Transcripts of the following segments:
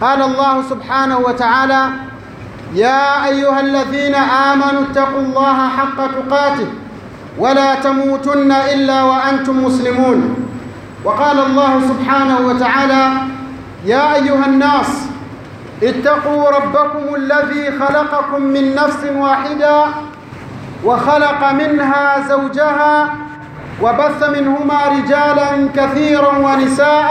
قال الله سبحانه وتعالى يا أيها الذين آمنوا اتقوا الله حق تقاته ولا تموتن إلا وأنتم مسلمون. وقال الله سبحانه وتعالى يا أيها الناس اتقوا ربكم الذي خلقكم من نفس واحدة وخلق منها زوجها وبث منهما رجالا كثيرا ونساء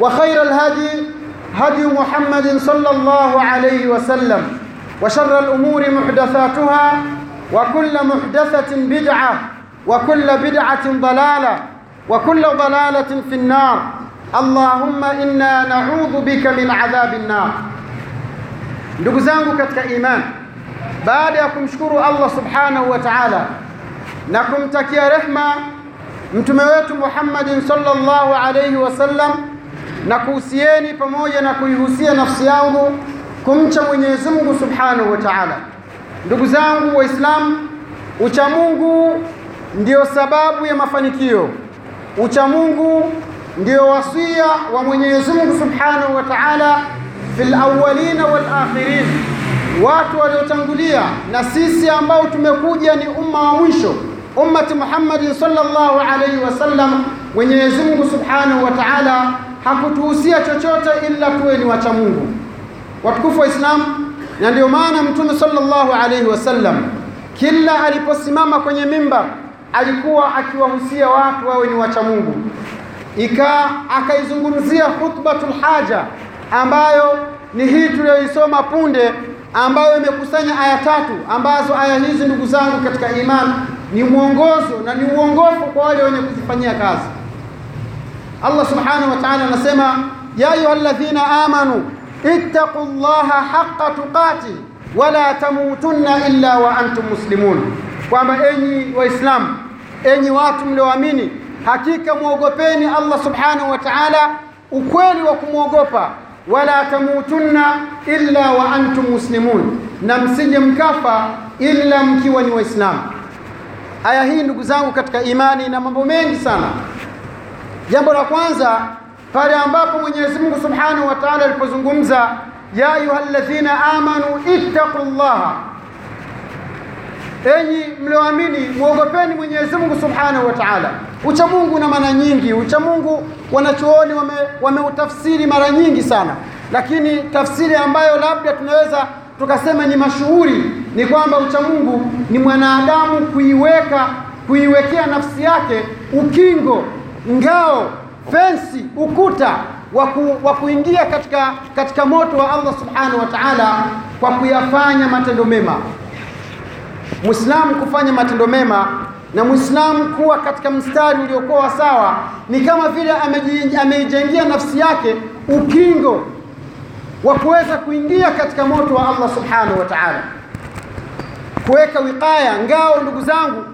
وخير الهدي هدي محمد صلى الله عليه وسلم وشر الأمور محدثاتها وكل محدثة بدعة وكل بدعة ضلالة وكل ضلالة في النار. اللهم إنا نعوذ بك من عذاب النار. نقزانك كإيمان بعد أن الله سبحانه وتعالى نكم تكيا رحمة متموت محمد صلى الله عليه وسلم na kuhusieni pamoja na kuihusia nafsi yangu kumcha Mwenyezi Mungu subhanahu wa ta'ala. Ndugu zangu Waislamu, ucha Mungu ndiyo sababu ya mafanikio. Ucha Mungu ndiyo wasia wa Mwenyezi Mungu subhanahu wa ta'ala fil awwalina wal akhirin, watu waliotangulia na sisi ambao tumekuja ni umma wa mwisho ummati Muhammadin sallallahu alaihi wasallam. Mwenyezi Mungu subhanahu wa ta'ala hakutuhusia chochote ila tuwe ni wacha Mungu watukufu wa Islam, na ndio maana Mtume sallallahu alaihi wasallam kila aliposimama kwenye mimbar alikuwa akiwahusia watu wawe ni wacha Mungu, ika akaizungumzia khutbatul haja ambayo ni hii tuliyoisoma punde, ambayo imekusanya aya tatu, ambazo aya hizi ndugu zangu katika imani ni mwongozo na ni uongofu kwa wale wenye kuzifanyia kazi. Allah subhanahu wa ta'ala anasema ya ayyuhalladhina amanu ittaqullaha haqqa tuqati wala tamutunna illa wa antum muslimun, kwamba enyi Waislamu, enyi watu mlioamini, hakika mwogopeni Allah subhanahu wa ta'ala ukweli wa kumwogopa, wala tamutunna illa wa antum muslimun, na msije mkafa illa mkiwa ni Waislamu. Aya hii ndugu zangu katika imani na mambo mengi sana. Jambo la kwanza pale ambapo Mwenyezi Mungu Subhanahu wa Ta'ala alipozungumza ya ayyuhalladhina amanu ittaqullaha, enyi mlioamini muogopeni Mwenyezi Mungu Subhanahu wa Ta'ala. Ucha Mungu una maana nyingi. Ucha Mungu wanachuoni wameutafsiri wame mara nyingi sana, lakini tafsiri ambayo labda tunaweza tukasema ni mashuhuri ni kwamba ucha Mungu ni mwanadamu kuiweka kuiwekea nafsi yake ukingo, ngao, fensi, ukuta wa kuingia katika, katika moto wa Allah subhanahu wa ta'ala kwa kuyafanya matendo mema. Muislamu kufanya matendo mema na Muislamu kuwa katika mstari uliokuwa sawa ni kama vile ameijengia nafsi yake ukingo wa kuweza kuingia katika moto wa Allah subhanahu wa ta'ala, kuweka wikaya, ngao, ndugu zangu,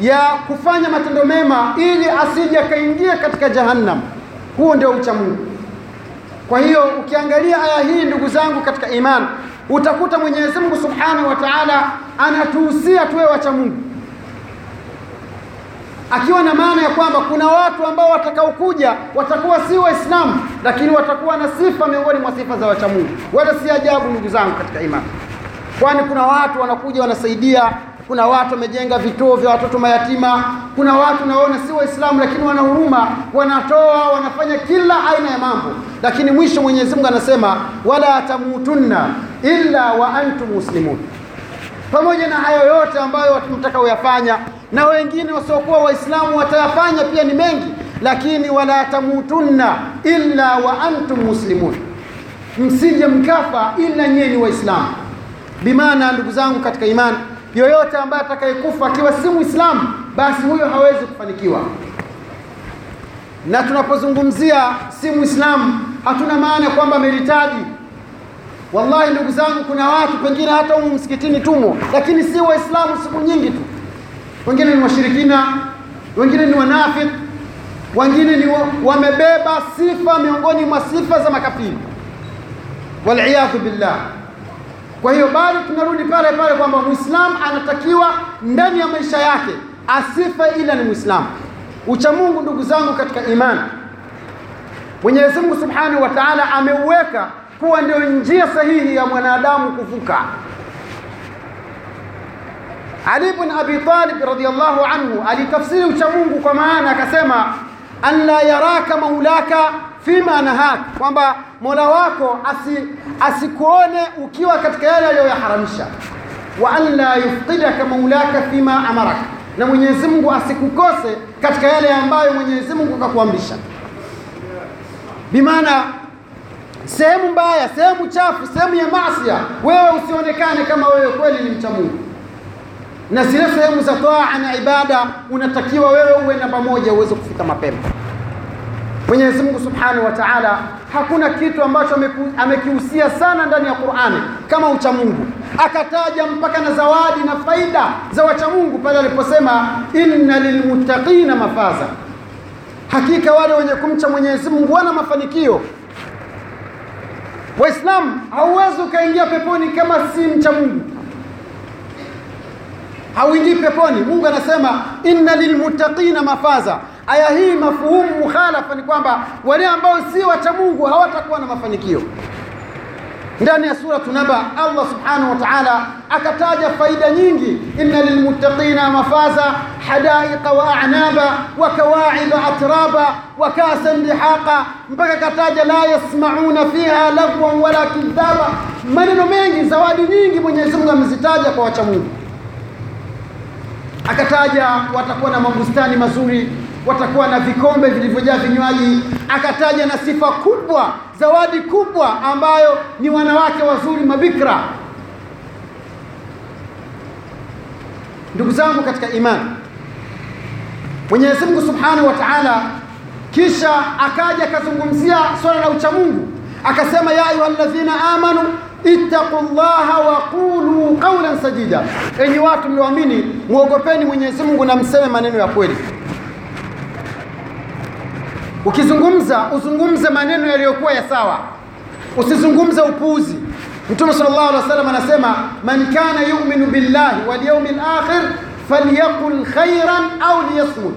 ya kufanya matendo mema ili asije akaingia katika jahannam. Huo ndio ucha Mungu. Kwa hiyo ukiangalia aya hii, ndugu zangu katika imani, utakuta Mwenyezi Mungu subhanahu wa ta'ala anatuhusia tuwe wacha Mungu, akiwa na maana ya kwamba kuna watu ambao watakaokuja watakuwa si Waislamu, lakini watakuwa na sifa miongoni mwa sifa za wacha Mungu. Wala si ajabu ndugu zangu katika imani, kwani kuna watu wanakuja wanasaidia kuna watu wamejenga vituo vya watoto mayatima. Kuna watu naona si waislamu lakini wana huruma. Wanatoa wanafanya kila aina ya mambo. Lakini mwisho mwenyezi mungu anasema wala tamutunna illa wa antum muslimun. Pamoja na hayo yote ambayo mtaka uyafanya na wengine wasiokuwa waislamu watayafanya pia ni mengi lakini wala tamutunna illa wa antum muslimun. Msije mkafa ila nyie ni waislamu. Bimaana ndugu zangu katika imani yoyote ambaye atakayekufa akiwa si muislamu basi huyo hawezi kufanikiwa. Na tunapozungumzia si muislamu hatuna maana kwamba meritaji. wallahi ndugu zangu kuna watu pengine hata humu msikitini tumo lakini si waislamu siku nyingi tu. Wengine ni washirikina wengine ni wanafik wengine ni wamebeba sifa miongoni mwa sifa za makafiri. Waliyadhu billah kwa hiyo bado tunarudi pale pale kwamba muislamu anatakiwa ndani ya maisha yake asife ila ni muislamu uchamungu ndugu zangu katika imani. Mwenyezi mungu subhanahu wa taala ameuweka kuwa ndio njia sahihi ya mwanadamu kuvuka. Ali bn abi talib radhiyallahu anhu alitafsiri uchamungu kwa maana akasema an la yaraka maulaka fima nahak kwamba mola wako asi, asikuone ukiwa katika yale aliyoyaharamisha wa an la yufqidaka maulaka fima amarak na mwenyezi mungu asikukose katika yale ambayo mwenyezi mungu akakuamrisha. bimaana sehemu mbaya sehemu chafu sehemu ya masia wewe usionekane kama wewe kweli ni mcha mungu na zile sehemu za taa na ibada unatakiwa wewe uwe namba moja uweze kufika mapema. Mwenyezi mungu subhanahu wa taala hakuna kitu ambacho amekihusia sana ndani ya qurani kama uchamungu akataja mpaka na zawadi na faida za wachamungu pale aliposema inna lilmuttaqina mafaza. Hakika wale wenye kumcha mwenyezi mungu wana mafanikio. Waislamu hauwezi ukaingia peponi kama si mcha mungu hauingii peponi. Mungu anasema inna lilmuttaqina mafaza. Aya hii mafuhumu mukhalafa ni kwamba wale ambao si wacha mungu hawatakuwa na mafanikio. Ndani ya suratu naba allah subhanahu wa taala akataja faida nyingi. Inna lilmuttaqina mafaza hadaiqa wa anaba wa kawaida atraba wa kasan dihaqa. Mpaka kataja la yasmauna fiha lagwan wala kidhaba. Maneno mengi zawadi nyingi mwenyezi mungu amezitaja kwa wacha mungu akataja watakuwa na mabustani mazuri watakuwa na vikombe vilivyojaa vinywaji. Akataja na sifa kubwa zawadi kubwa ambayo ni wanawake wazuri mabikra ndugu zangu katika imani mwenyezi mungu subhanahu wa taala kisha akaja akazungumzia swala la uchamungu akasema ya ayuha ladhina amanu ittaqu llaha wa qulu qaulan sadida. Enyi watu mlioamini mwogopeni mwenyezi mungu na mseme maneno ya kweli. Ukizungumza uzungumze maneno yaliyokuwa ya sawa. Usizungumze upuuzi. Mtume sallallahu alaihi wasallam anasema man kana yu'minu billahi wal yawmil akhir falyaqul khairan au liyasmut.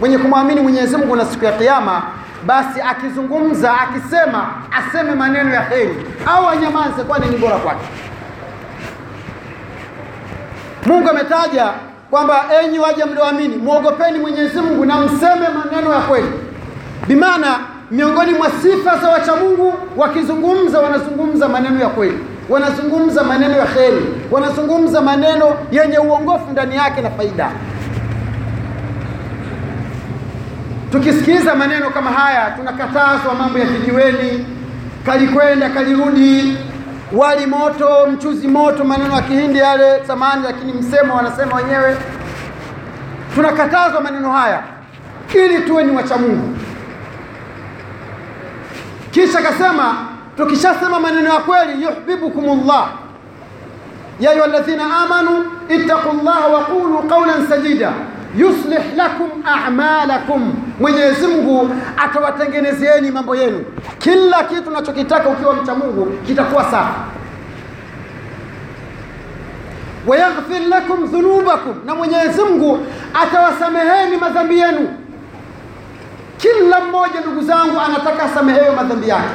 Mwenye kumwamini Mwenyezi Mungu na siku ya kiyama basi akizungumza akisema aseme maneno ya heri au anyamaze kwani ni bora kwake? Mungu ametaja kwamba enyi waja mlioamini mwogopeni Mwenyezi Mungu na mseme maneno ya kweli. Bimaana miongoni mwa sifa za wacha Mungu wakizungumza wanazungumza maneno ya kweli. Wanazungumza maneno ya heri wanazungumza maneno yenye uongofu ndani yake na faida tukisikiza maneno kama haya tunakatazwa mambo ya kijiweni, kalikwenda kalirudi. Wali moto mchuzi moto maneno ya kihindi yale samani lakini msemo wanasema wenyewe. Tunakatazwa maneno haya ili tuwe ni wacha Mungu. Kisha akasema tukishasema maneno ya kweli yuhibbukumullah. Ya ayuha alladhina amanu ittaqullaha wa qulu qawlan sadida. Yuslih lakum a'malakum Mwenyezi Mungu atawatengenezeeni mambo yenu. Kila kitu unachokitaka ukiwa mcha Mungu kitakuwa safi. Wayaghfir lakum dhunubakum na Mwenyezi Mungu atawasameheni madhambi yenu. Kila mmoja ndugu zangu anataka asamehewe madhambi yake.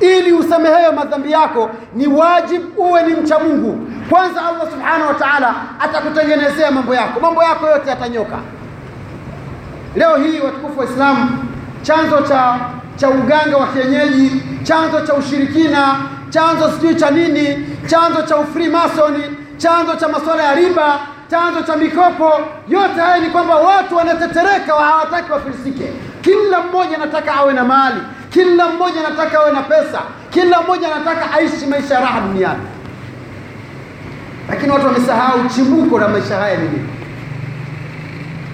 Ili usamehewe madhambi yako ni wajibu uwe ni mcha Mungu. Kwanza Allah subhanahu wa ta'ala atakutengenezea mambo yako, mambo yako yote yatanyoka. Leo hii watukufu wa Islamu, chanzo cha cha uganga wa kienyeji, chanzo cha ushirikina, chanzo sijui cha nini, chanzo cha ufrimasoni, chanzo cha masuala ya riba, chanzo cha mikopo, yote haya ni kwamba watu wanatetereka, hawataki wafilisike. Kila mmoja anataka awe na mali, kila mmoja anataka awe na pesa, kila mmoja anataka aishi maisha ya raha duniani, lakini watu wamesahau chimbuko la maisha haya ni nini.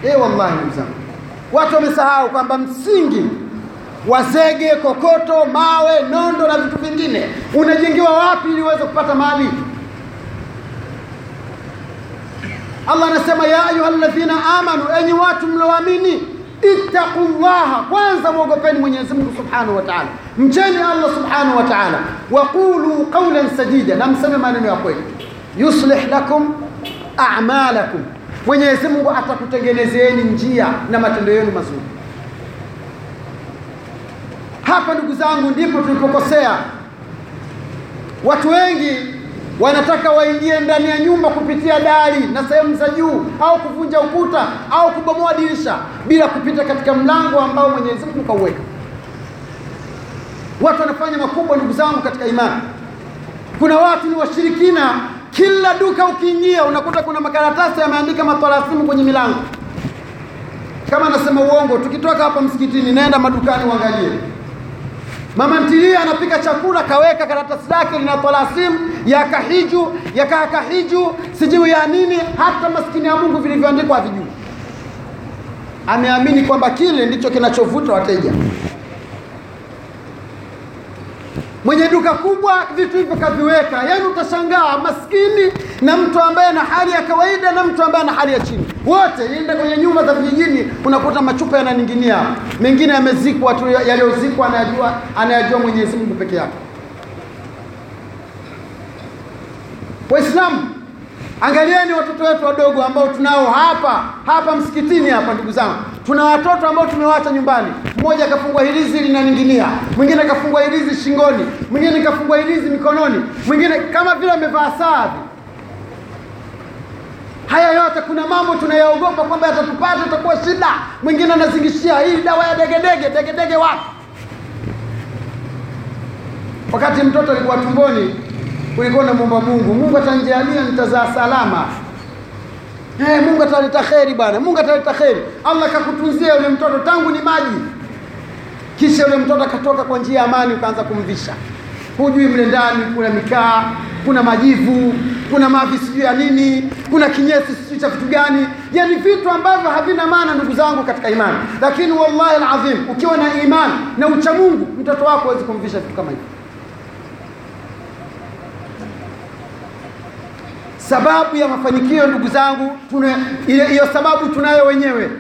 Eh, wallahi ndugu zangu, watu wamesahau kwamba msingi wa zege, kokoto, mawe, nondo na vitu vingine unajengewa wapi ili uweze kupata mali? Allah anasema ya ayyuhalladhina amanu, enyi watu mlioamini, ittaqullaha, kwanza mwogopeni Mwenyezi Mungu subhanahu wa ta'ala, mcheni Allah subhanahu wa ta'ala, waqulu qawlan sadida, na mseme maneno ya kweli, yuslih lakum a'malakum, Mwenyezi Mungu atakutengenezeeni njia na matendo yenu mazuri. Hapa ndugu zangu, ndipo tulipokosea. Watu wengi wanataka waingie ndani ya nyumba kupitia dari na sehemu za juu, au kuvunja ukuta au kubomoa dirisha bila kupita katika mlango ambao Mwenyezi Mungu kauweka. Watu wanafanya makubwa, ndugu zangu katika imani. Kuna watu ni washirikina, kila duka ukiingia unakuta kuna makaratasi yameandika matwarasimu kwenye milango. Kama nasema uongo, tukitoka hapa msikitini, nenda madukani uangalie Mama ntilie anapika chakula kaweka karatasi lake lina talasimu ya kahiju ya kahiju sijui ya nini, hata maskini ya Mungu vilivyoandikwa havijui. Ameamini kwamba kile ndicho kinachovuta wateja. Mwenye duka kubwa vitu hivyo kaviweka, yaani utashangaa maskini na mtu ambaye ana hali ya kawaida na mtu ambaye ana hali ya chini, wote enda kwenye nyumba za vijijini, unakuta machupa yananing'inia, mengine yamezikwa tu, yaliyozikwa anayajua, anayajua Mwenyezi Mungu peke yake. Waislamu, angalieni watoto wetu wadogo ambao tunao hapa hapa msikitini hapa. Ndugu zangu, tuna watoto ambao tumewaacha nyumbani. Mmoja akafungwa hirizi linaning'inia, mwingine akafungwa hirizi shingoni, mwingine akafungwa hirizi mikononi, mwingine kama vile amevaa saa. Haya yote kuna mambo tunayaogopa kwamba yatatupata, itakuwa shida. Mwingine anazingishia hii dawa ya degedege. Degedege wapi? Wakati mtoto alikuwa tumboni, ulikuwa unamwomba Mungu, Mungu atanijalia nitazaa salama. Hey, Mungu ataleta kheri bwana, Mungu ataleta kheri. Allah kakutunzia yule mtoto tangu ni maji, kisha yule mtoto akatoka kwa njia ya amani, ukaanza kumvisha. Hujui mle ndani kuna mikaa, kuna majivu, kuna mavi sijui ya nini, kuna kinyesi sijui cha vitu gani, yani vitu ambavyo havina maana, ndugu zangu katika imani. Lakini wallahi alazim, ukiwa na imani na ucha Mungu, mtoto wako hawezi kumvisha vitu kama hivyo. Sababu ya mafanikio ndugu zangu, tuna hiyo sababu tunayo wenyewe.